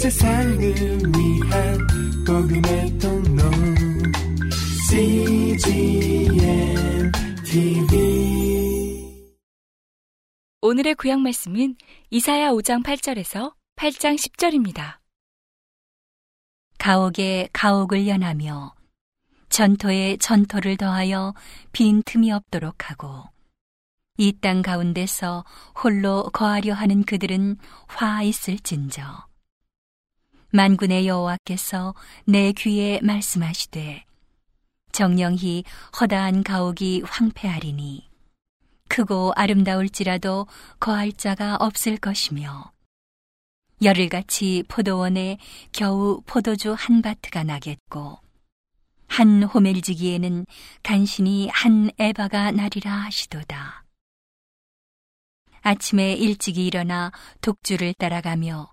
세상을 위한 복음의 통로 CGM TV 오늘의 구약 말씀은 이사야 5장 8절에서 8장 10절입니다. 가옥에 가옥을 연하며 전토에 전토를 더하여 빈 틈이 없도록 하고 이 땅 가운데서 홀로 거하려 하는 그들은 화 있을진저 만군의 여호와께서 내 귀에 말씀하시되 정령히 허다한 가옥이 황폐하리니 크고 아름다울지라도 거할 자가 없을 것이며 열흘같이 포도원에 겨우 포도주 한 바트가 나겠고 한 호멜지기에는 간신히 한 에바가 나리라 하시도다. 아침에 일찍이 일어나 독주를 따라가며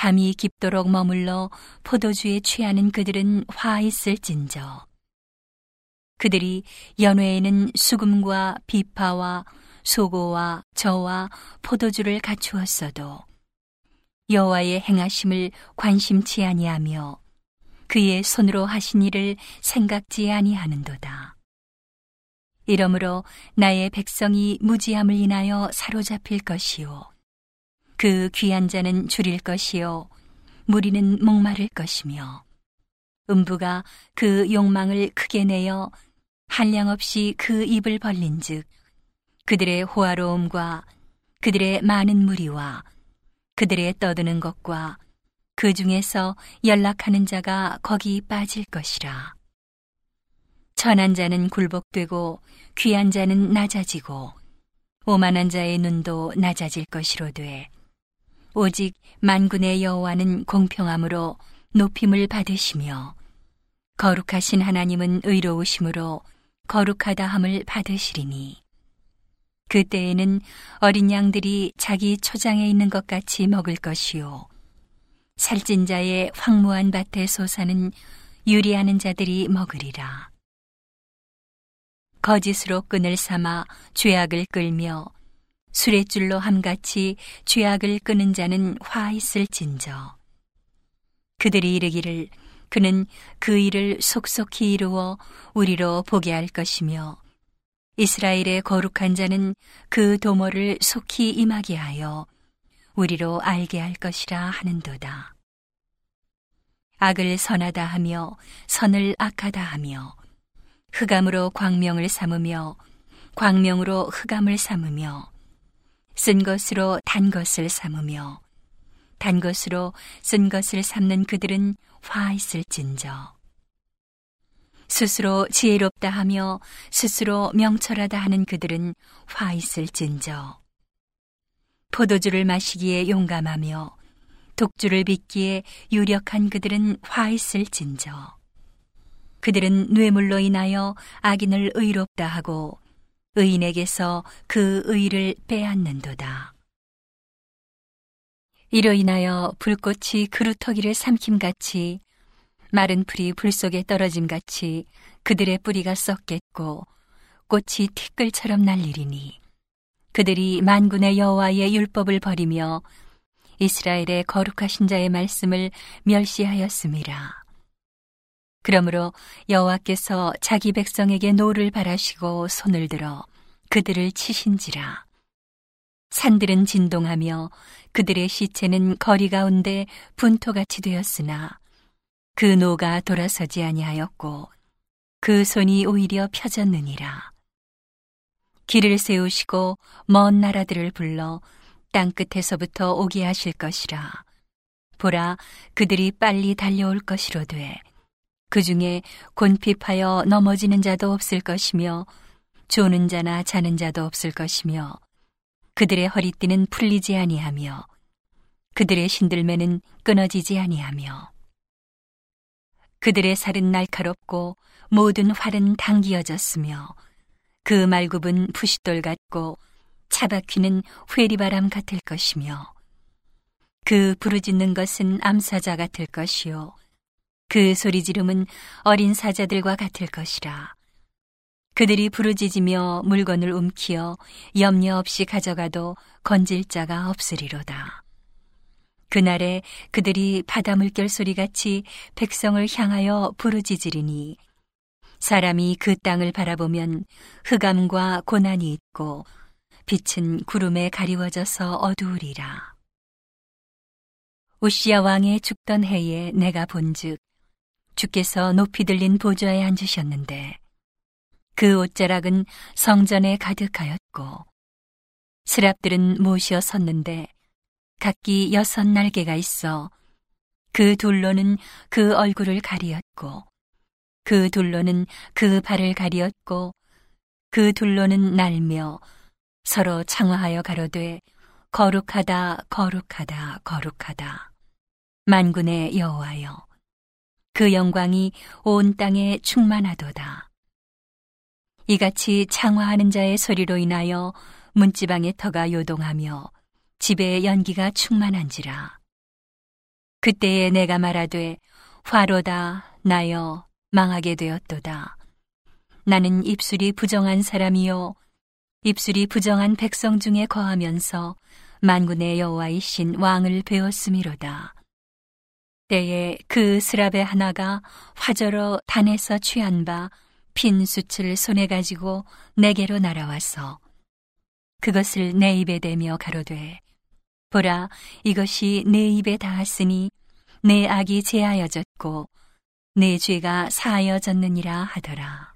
밤이 깊도록 머물러 포도주에 취하는 그들은 화 있을진저. 그들이 연회에는 수금과 비파와 소고와 저와 포도주를 갖추었어도 여호와의 행하심을 관심치 아니하며 그의 손으로 하신 일을 생각지 아니하는도다. 이러므로 나의 백성이 무지함을 인하여 사로잡힐 것이요. 그 귀한 자는 줄일 것이요. 무리는 목마를 것이며. 음부가 그 욕망을 크게 내어 한량 없이 그 입을 벌린 즉, 그들의 호화로움과 그들의 많은 무리와 그들의 떠드는 것과 그 중에서 연락하는 자가 거기 빠질 것이라. 천한 자는 굴복되고 귀한 자는 낮아지고 오만한 자의 눈도 낮아질 것이로되 오직 만군의 여호와는 공평함으로 높임을 받으시며 거룩하신 하나님은 의로우심으로 거룩하다 함을 받으시리니 그때에는 어린 양들이 자기 초장에 있는 것 같이 먹을 것이요 살찐 자의 황무한 밭에 솟아는 유리하는 자들이 먹으리라. 거짓으로 끈을 삼아 죄악을 끌며 수레줄로 함같이 죄악을 끄는 자는 화 있을진저. 그들이 이르기를 그는 그 일을 속속히 이루어 우리로 보게 할 것이며 이스라엘의 거룩한 자는 그 도모를 속히 임하게 하여 우리로 알게 할 것이라 하는도다. 악을 선하다 하며 선을 악하다 하며 흑암으로 광명을 삼으며 광명으로 흑암을 삼으며 쓴 것으로 단 것을 삼으며 단 것으로 쓴 것을 삼는 그들은 화 있을진저. 스스로 지혜롭다 하며 스스로 명철하다 하는 그들은 화 있을진저. 포도주를 마시기에 용감하며 독주를 빚기에 유력한 그들은 화 있을진저. 그들은 뇌물로 인하여 악인을 의롭다 하고 의인에게서 그 의를 빼앗는도다. 이로 인하여 불꽃이 그루터기를 삼킴같이 마른 풀이 불 속에 떨어짐같이 그들의 뿌리가 썩겠고 꽃이 티끌처럼 날리리니 그들이 만군의 여호와의 율법을 버리며 이스라엘의 거룩하신 자의 말씀을 멸시하였음이라. 그러므로 여호와께서 자기 백성에게 노를 발하시고 손을 들어 그들을 치신지라. 산들은 진동하며 그들의 시체는 거리 가운데 분토같이 되었으나 그 노가 돌아서지 아니하였고 그 손이 오히려 펴졌느니라. 길을 세우시고 먼 나라들을 불러 땅 끝에서부터 오게 하실 것이라. 보라, 그들이 빨리 달려올 것이로되 그 중에 곤핍하여 넘어지는 자도 없을 것이며 조는 자나 자는 자도 없을 것이며 그들의 허리띠는 풀리지 아니하며 그들의 신들매는 끊어지지 아니하며 그들의 살은 날카롭고 모든 활은 당기어졌으며 그 말굽은 부싯돌 같고 차바퀴는 회리바람 같을 것이며 그 부르짖는 것은 암사자 같을 것이요 그 소리 지름은 어린 사자들과 같을 것이라. 그들이 부르짖으며 물건을 움키어 염려 없이 가져가도 건질 자가 없으리로다. 그날에 그들이 바다 물결 소리 같이 백성을 향하여 부르짖으리니 사람이 그 땅을 바라보면 흑암과 고난이 있고 빛은 구름에 가리워져서 어두우리라. 우시야 왕의 죽던 해에 내가 본즉 주께서 높이 들린 보좌에 앉으셨는데 그 옷자락은 성전에 가득하였고 스랍들은 모시어 섰는데 각기 여섯 날개가 있어 그 둘로는 그 얼굴을 가리었고 그 둘로는 그 발을 가리었고 그 둘로는 날며 서로 창화하여 가로되 거룩하다 거룩하다 거룩하다. 만군의 여호와여 그 영광이 온 땅에 충만하도다. 이같이 창화하는 자의 소리로 인하여 문지방의 터가 요동하며 집에 연기가 충만한지라. 그때에 내가 말하되 화로다 나여 망하게 되었도다. 나는 입술이 부정한 사람이요 입술이 부정한 백성 중에 거하면서 만군의 여호와이신 왕을 배웠음이로다. 때에 그 스랍의 하나가 화저로 단에서 취한 바핀 숯을 손에 가지고 내게로 날아와서 그것을 내 입에 대며 가로되 보라 이것이 내 입에 닿았으니 내 악이 제하여졌고 내 죄가 사하여졌느니라 하더라.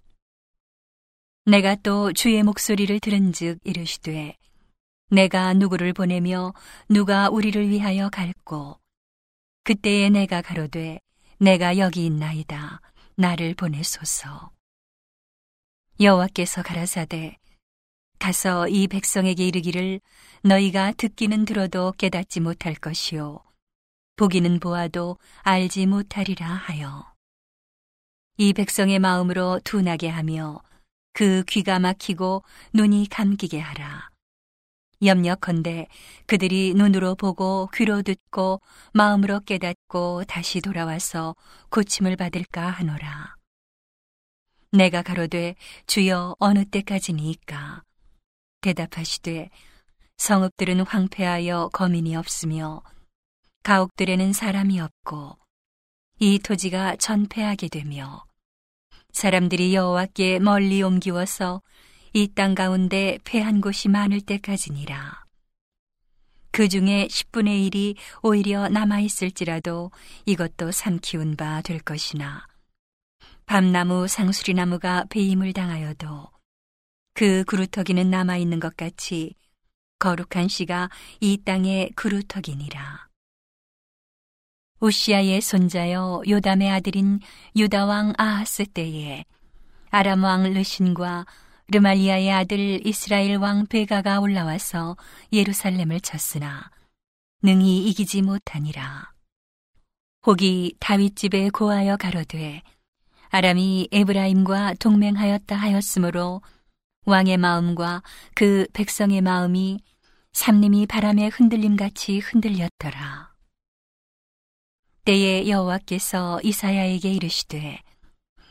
내가 또 주의 목소리를 들은즉 이르시되 내가 누구를 보내며 누가 우리를 위하여 갈고 그때에 내가 가로되 내가 여기 있나이다. 나를 보내소서. 여호와께서 가라사대 가서 이 백성에게 이르기를 너희가 듣기는 들어도 깨닫지 못할 것이요. 보기는 보아도 알지 못하리라 하여. 이 백성의 마음으로 둔하게 하며 그 귀가 막히고 눈이 감기게 하라. 염려컨대 그들이 눈으로 보고 귀로 듣고 마음으로 깨닫고 다시 돌아와서 고침을 받을까 하노라. 내가 가로되 주여 어느 때까지니까 대답하시되 성읍들은 황폐하여 거민이 없으며 가옥들에는 사람이 없고 이 토지가 전폐하게 되며 사람들이 여호와께 멀리 옮기워서 이 땅 가운데 패한 곳이 많을 때까지니라. 그 중에 10분의 1이 오히려 남아있을지라도 이것도 삼키운 바 될 것이나 밤나무 상수리나무가 배임을 당하여도 그 그루터기는 남아있는 것 같이 거룩한 씨가 이 땅의 그루터기니라. 우시아의 손자여 요담의 아들인 유다왕 아하스 때에 아람왕 르신과 르말리아의 아들 이스라엘 왕 베가가 올라와서 예루살렘을 쳤으나 능히 이기지 못하니라. 혹이 다윗 집에 고하여 가로되 아람이 에브라임과 동맹하였다 하였으므로 왕의 마음과 그 백성의 마음이 삼림이 바람에 흔들림 같이 흔들렸더라. 때에 여호와께서 이사야에게 이르시되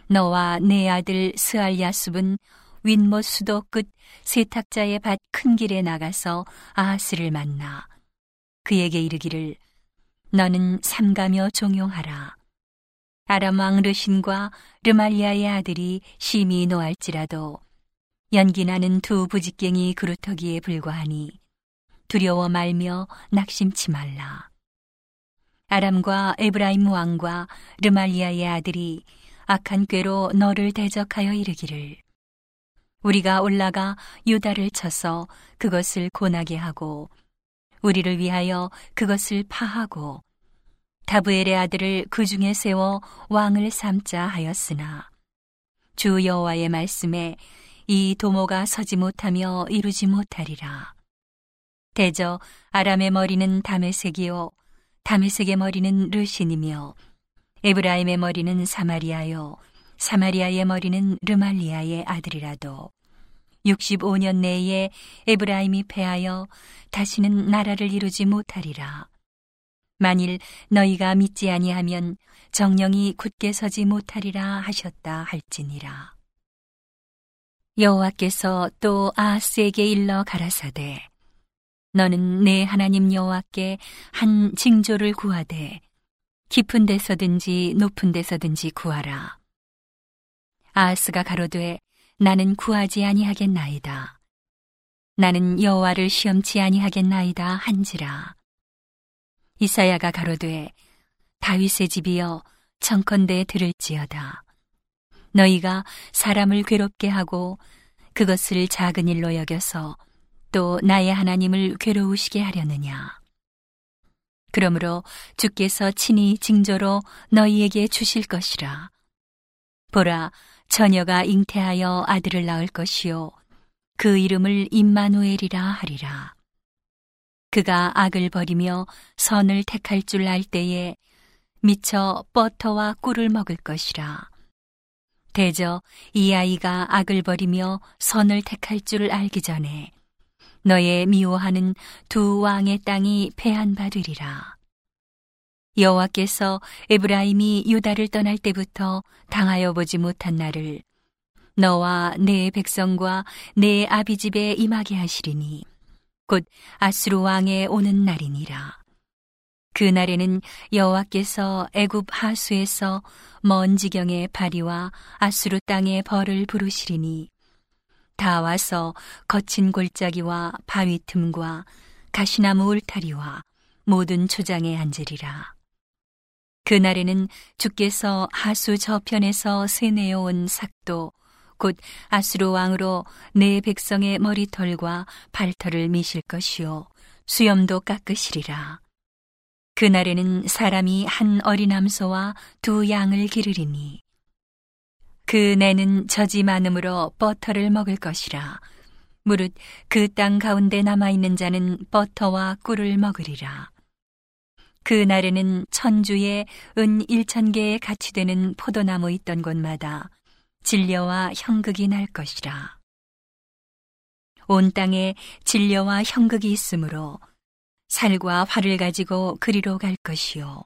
너와 내 아들 스알야숲은 윗못 수도 끝 세탁자의 밭 큰 길에 나가서 아하스를 만나 그에게 이르기를 너는 삼가며 종용하라 아람 왕 르신과 르말리아의 아들이 심히 노할지라도 연기 나는 두 부직갱이 그루터기에 불과하니 두려워 말며 낙심치 말라. 아람과 에브라임 왕과 르말리아의 아들이 악한 꾀로 너를 대적하여 이르기를 우리가 올라가 유다를 쳐서 그것을 고나게 하고 우리를 위하여 그것을 파하고 다브엘의 아들을 그 중에 세워 왕을 삼자 하였으나 주 여호와의 말씀에 이 도모가 서지 못하며 이루지 못하리라. 대저 아람의 머리는 다메색이요 다메섹의 머리는 르신이며 에브라임의 머리는 사마리아요 사마리아의 머리는 르말리아의 아들이라도 65년 내에 에브라임이 패하여 다시는 나라를 이루지 못하리라. 만일 너희가 믿지 아니하면 정령이 굳게 서지 못하리라 하셨다 할지니라. 여호와께서 또 아하스에게 일러 가라사대 너는 내 하나님 여호와께 한 징조를 구하되 깊은 데서든지 높은 데서든지 구하라. 아하스가 가로되 나는 구하지 아니하겠나이다. 나는 여호와를 시험치 아니하겠나이다 한지라. 이사야가 가로되 다윗의 집이여 청컨대 들을지어다. 너희가 사람을 괴롭게 하고 그것을 작은 일로 여겨서 또 나의 하나님을 괴로우시게 하려느냐. 그러므로 주께서 친히 징조로 너희에게 주실 것이라. 보라, 처녀가 잉태하여 아들을 낳을 것이요. 그 이름을 임마누엘이라 하리라. 그가 악을 버리며 선을 택할 줄 알 때에 미쳐 버터와 꿀을 먹을 것이라. 대저 이 아이가 악을 버리며 선을 택할 줄 알기 전에 너의 미워하는 두 왕의 땅이 패한받으리라. 여호와께서 에브라임이 유다를 떠날 때부터 당하여 보지 못한 날을 너와 내 백성과 내 아비 집에 임하게 하시리니 곧 아수르 왕에 오는 날이니라. 그 날에는 여호와께서 애굽 하수에서 먼 지경의 바리와 아수르 땅의 벌을 부르시리니 다 와서 거친 골짜기와 바위 틈과 가시나무 울타리와 모든 초장에 앉으리라. 그날에는 주께서 하수 저편에서 세내어 온 삭도 곧 아수르 왕으로 내 백성의 머리털과 발털을 미실 것이요 수염도 깎으시리라. 그날에는 사람이 한 어린 암소와 두 양을 기르리니 그 내는 젖이 많음으로 버터를 먹을 것이라 무릇 그 땅 가운데 남아 있는 자는 버터와 꿀을 먹으리라. 그 날에는 천주에 은 일천 개의 가치 되는 포도나무 있던 곳마다 진려와 형극이 날 것이라. 온 땅에 진려와 형극이 있으므로 살과 활을 가지고 그리로 갈 것이요.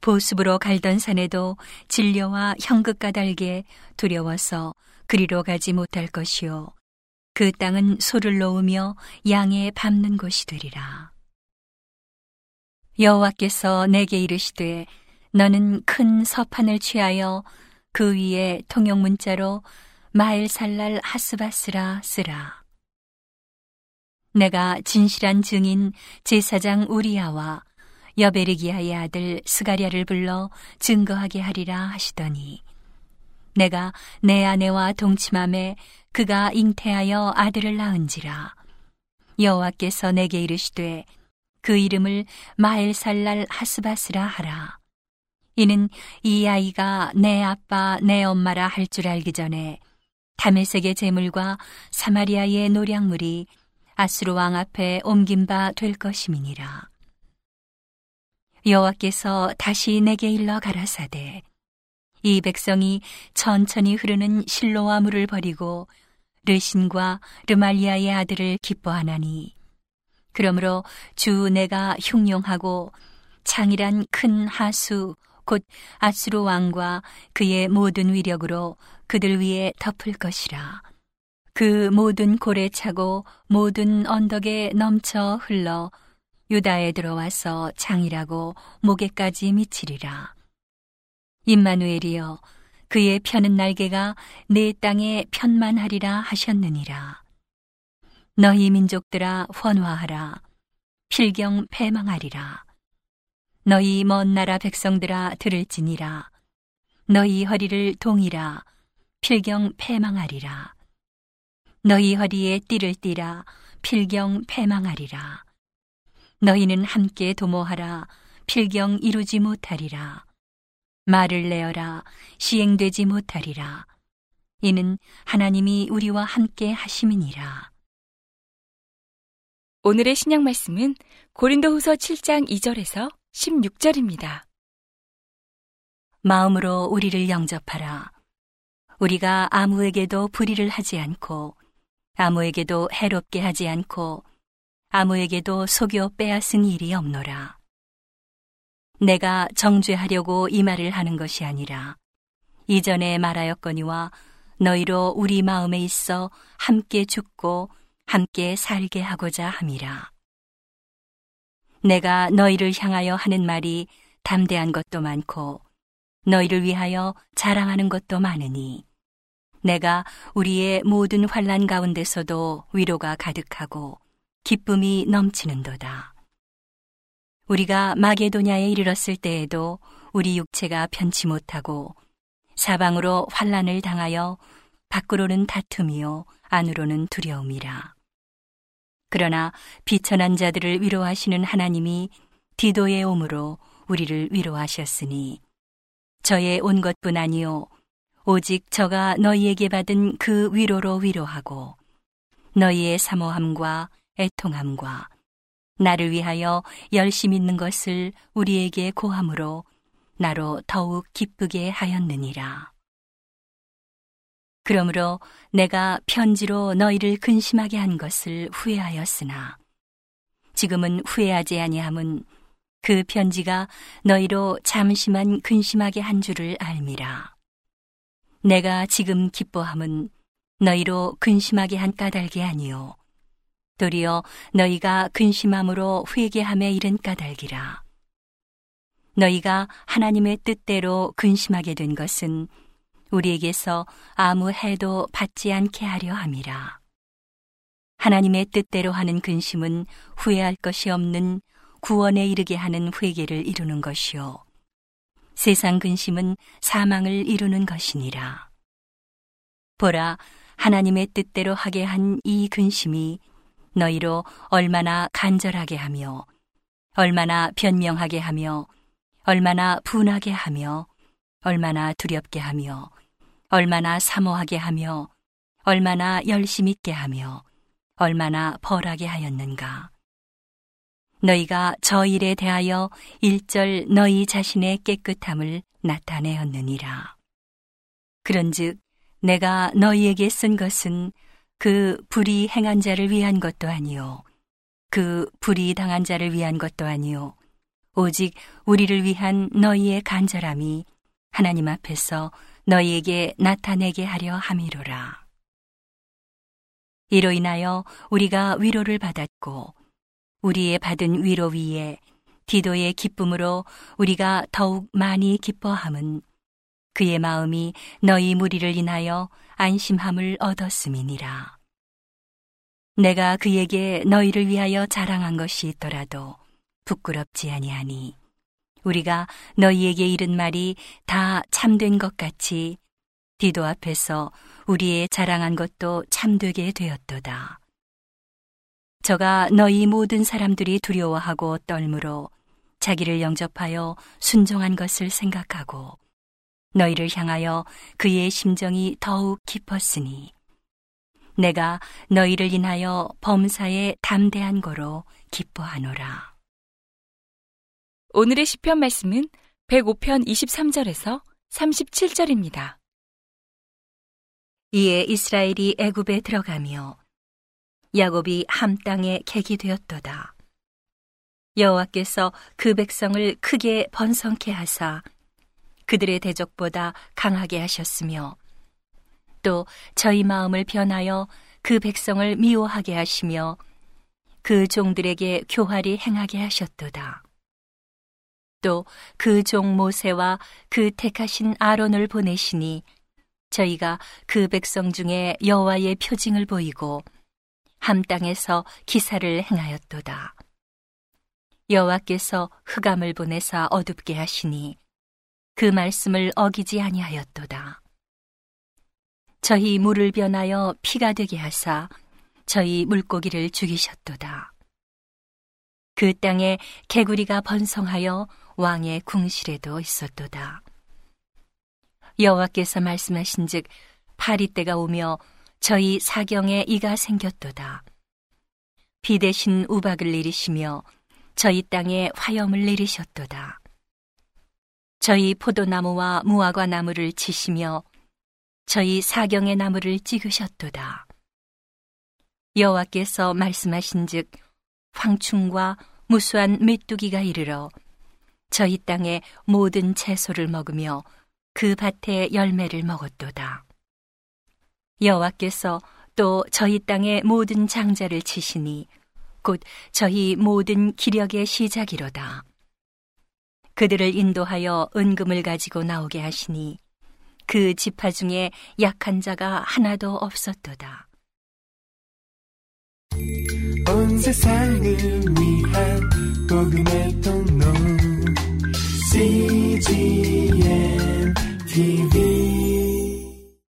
보습으로 갈던 산에도 진려와 형극 까닭에 두려워서 그리로 가지 못할 것이요. 그 땅은 소를 놓으며 양에 밟는 곳이 되리라. 여호와께서 내게 이르시되 너는 큰 서판을 취하여 그 위에 통용 문자로 마엘살랄 하스바스라 쓰라. 내가 진실한 증인 제사장 우리아와 여베르기야의 아들 스가랴를 불러 증거하게 하리라 하시더니 내가 내 아내와 동침함에 그가 잉태하여 아들을 낳은지라 여호와께서 내게 이르시되 그 이름을 마엘살랄 하스바스라 하라 이는 이 아이가 내 아빠 내 엄마라 할 줄 알기 전에 다메섹의 재물과 사마리아의 노량물이 아수르 왕 앞에 옮긴 바 될 것임이니라. 여호와께서 다시 내게 일러 가라사대 이 백성이 천천히 흐르는 실로와 물을 버리고 르신과 르말리아의 아들을 기뻐하나니 그러므로 주 내가 흉용하고 창이란 큰 하수 곧 아수르 왕과 그의 모든 위력으로 그들 위에 덮을 것이라 그 모든 골에 차고 모든 언덕에 넘쳐 흘러 유다에 들어와서 장이라고 목에까지 미치리라. 임마누엘이여 그의 펴는 날개가 내 땅에 편만하리라 하셨느니라. 너희 민족들아 환화하라. 필경 패망하리라. 너희 먼 나라 백성들아 들을지니라. 너희 허리를 동이라. 필경 패망하리라. 너희 허리에 띠를 띠라. 필경 패망하리라. 너희는 함께 도모하라 필경 이루지 못하리라 말을 내어라 시행되지 못하리라 이는 하나님이 우리와 함께 하심이니라 오늘의 신약 말씀은 고린도후서 7장 2절에서 16절입니다. 마음으로 우리를 영접하라 우리가 아무에게도 불의를 하지 않고 아무에게도 해롭게 하지 않고 아무에게도 속여 빼앗은 일이 없노라. 내가 정죄하려고 이 말을 하는 것이 아니라 이전에 말하였거니와 너희로 우리 마음에 있어 함께 죽고 함께 살게 하고자 함이라. 내가 너희를 향하여 하는 말이 담대한 것도 많고 너희를 위하여 자랑하는 것도 많으니 내가 우리의 모든 환란 가운데서도 위로가 가득하고 기쁨이 넘치는도다. 우리가 마게도냐에 이르렀을 때에도 우리 육체가 편치 못하고 사방으로 환란을 당하여 밖으로는 다툼이요 안으로는 두려움이라. 그러나 비천한 자들을 위로하시는 하나님이 디도의 오므로 우리를 위로하셨으니 저의 온 것뿐 아니요 오직 저가 너희에게 받은 그 위로로 위로하고 너희의 사모함과 애통함과 나를 위하여 열심 있는 것을 우리에게 고함으로 나로 더욱 기쁘게 하였느니라. 그러므로 내가 편지로 너희를 근심하게 한 것을 후회하였으나 지금은 후회하지 아니함은 그 편지가 너희로 잠시만 근심하게 한 줄을 알미라. 내가 지금 기뻐함은 너희로 근심하게 한 까닭이 아니요 도리어 너희가 근심함으로 회개함에 이른 까닭이라. 너희가 하나님의 뜻대로 근심하게 된 것은 우리에게서 아무 해도 받지 않게 하려 함이라. 하나님의 뜻대로 하는 근심은 후회할 것이 없는 구원에 이르게 하는 회개를 이루는 것이요. 세상 근심은 사망을 이루는 것이니라. 보라, 하나님의 뜻대로 하게 한 이 근심이 너희로 얼마나 간절하게 하며, 얼마나 변명하게 하며, 얼마나 분하게 하며, 얼마나 두렵게 하며, 얼마나 사모하게 하며, 얼마나 열심 있게 하며, 얼마나 벌하게 하였는가. 너희가 저 일에 대하여 일절 너희 자신의 깨끗함을 나타내었느니라. 그런즉 내가 너희에게 쓴 것은 그 불의 행한 자를 위한 것도 아니요 그 불의 당한 자를 위한 것도 아니요 오직 우리를 위한 너희의 간절함이 하나님 앞에서 너희에게 나타내게 하려 함이로라. 이로 인하여 우리가 위로를 받았고 우리의 받은 위로 위에 디도의 기쁨으로 우리가 더욱 많이 기뻐함은 그의 마음이 너희 무리를 인하여 안심함을 얻었음이니라. 내가 그에게 너희를 위하여 자랑한 것이 있더라도 부끄럽지 아니하니 우리가 너희에게 이른 말이 다 참된 것 같이 디도 앞에서 우리의 자랑한 것도 참되게 되었도다. 저가 너희 모든 사람들이 두려워하고 떨므로 자기를 영접하여 순종한 것을 생각하고 너희를 향하여 그의 심정이 더욱 깊었으니 내가 너희를 인하여 범사에 담대한 거로 기뻐하노라. 오늘의 시편 말씀은 105편 23절에서 37절입니다. 이에 이스라엘이 애굽에 들어가며 야곱이 함 땅에 객이 되었도다. 여호와께서 그 백성을 크게 번성케 하사 그들의 대적보다 강하게 하셨으며 또 저희 마음을 변하여 그 백성을 미워하게 하시며 그 종들에게 교활이 행하게 하셨도다. 또 그 종 모세와 그 택하신 아론을 보내시니 저희가 그 백성 중에 여호와의 표징을 보이고 함 땅에서 기사를 행하였도다. 여호와께서 흑암을 보내사 어둡게 하시니 그 말씀을 어기지 아니하였도다. 저희 물을 변하여 피가 되게 하사 저희 물고기를 죽이셨도다. 그 땅에 개구리가 번성하여 왕의 궁실에도 있었도다. 여호와께서 말씀하신즉 파리 때가 오며 저희 사경에 이가 생겼도다. 비 대신 우박을 내리시며 저희 땅에 화염을 내리셨도다. 저희 포도나무와 무화과 나무를 치시며 저희 사경의 나무를 찍으셨도다. 여호와께서 말씀하신즉 황충과 무수한 메뚜기가 이르러 저희 땅의 모든 채소를 먹으며 그 밭의 열매를 먹었도다. 여호와께서 또 저희 땅의 모든 장자를 치시니 곧 저희 모든 기력의 시작이로다. 그들을 인도하여 은금을 가지고 나오게 하시니 그 지파 중에 약한 자가 하나도 없었도다. 온 세상을 위한 복음의 통 CGN TV.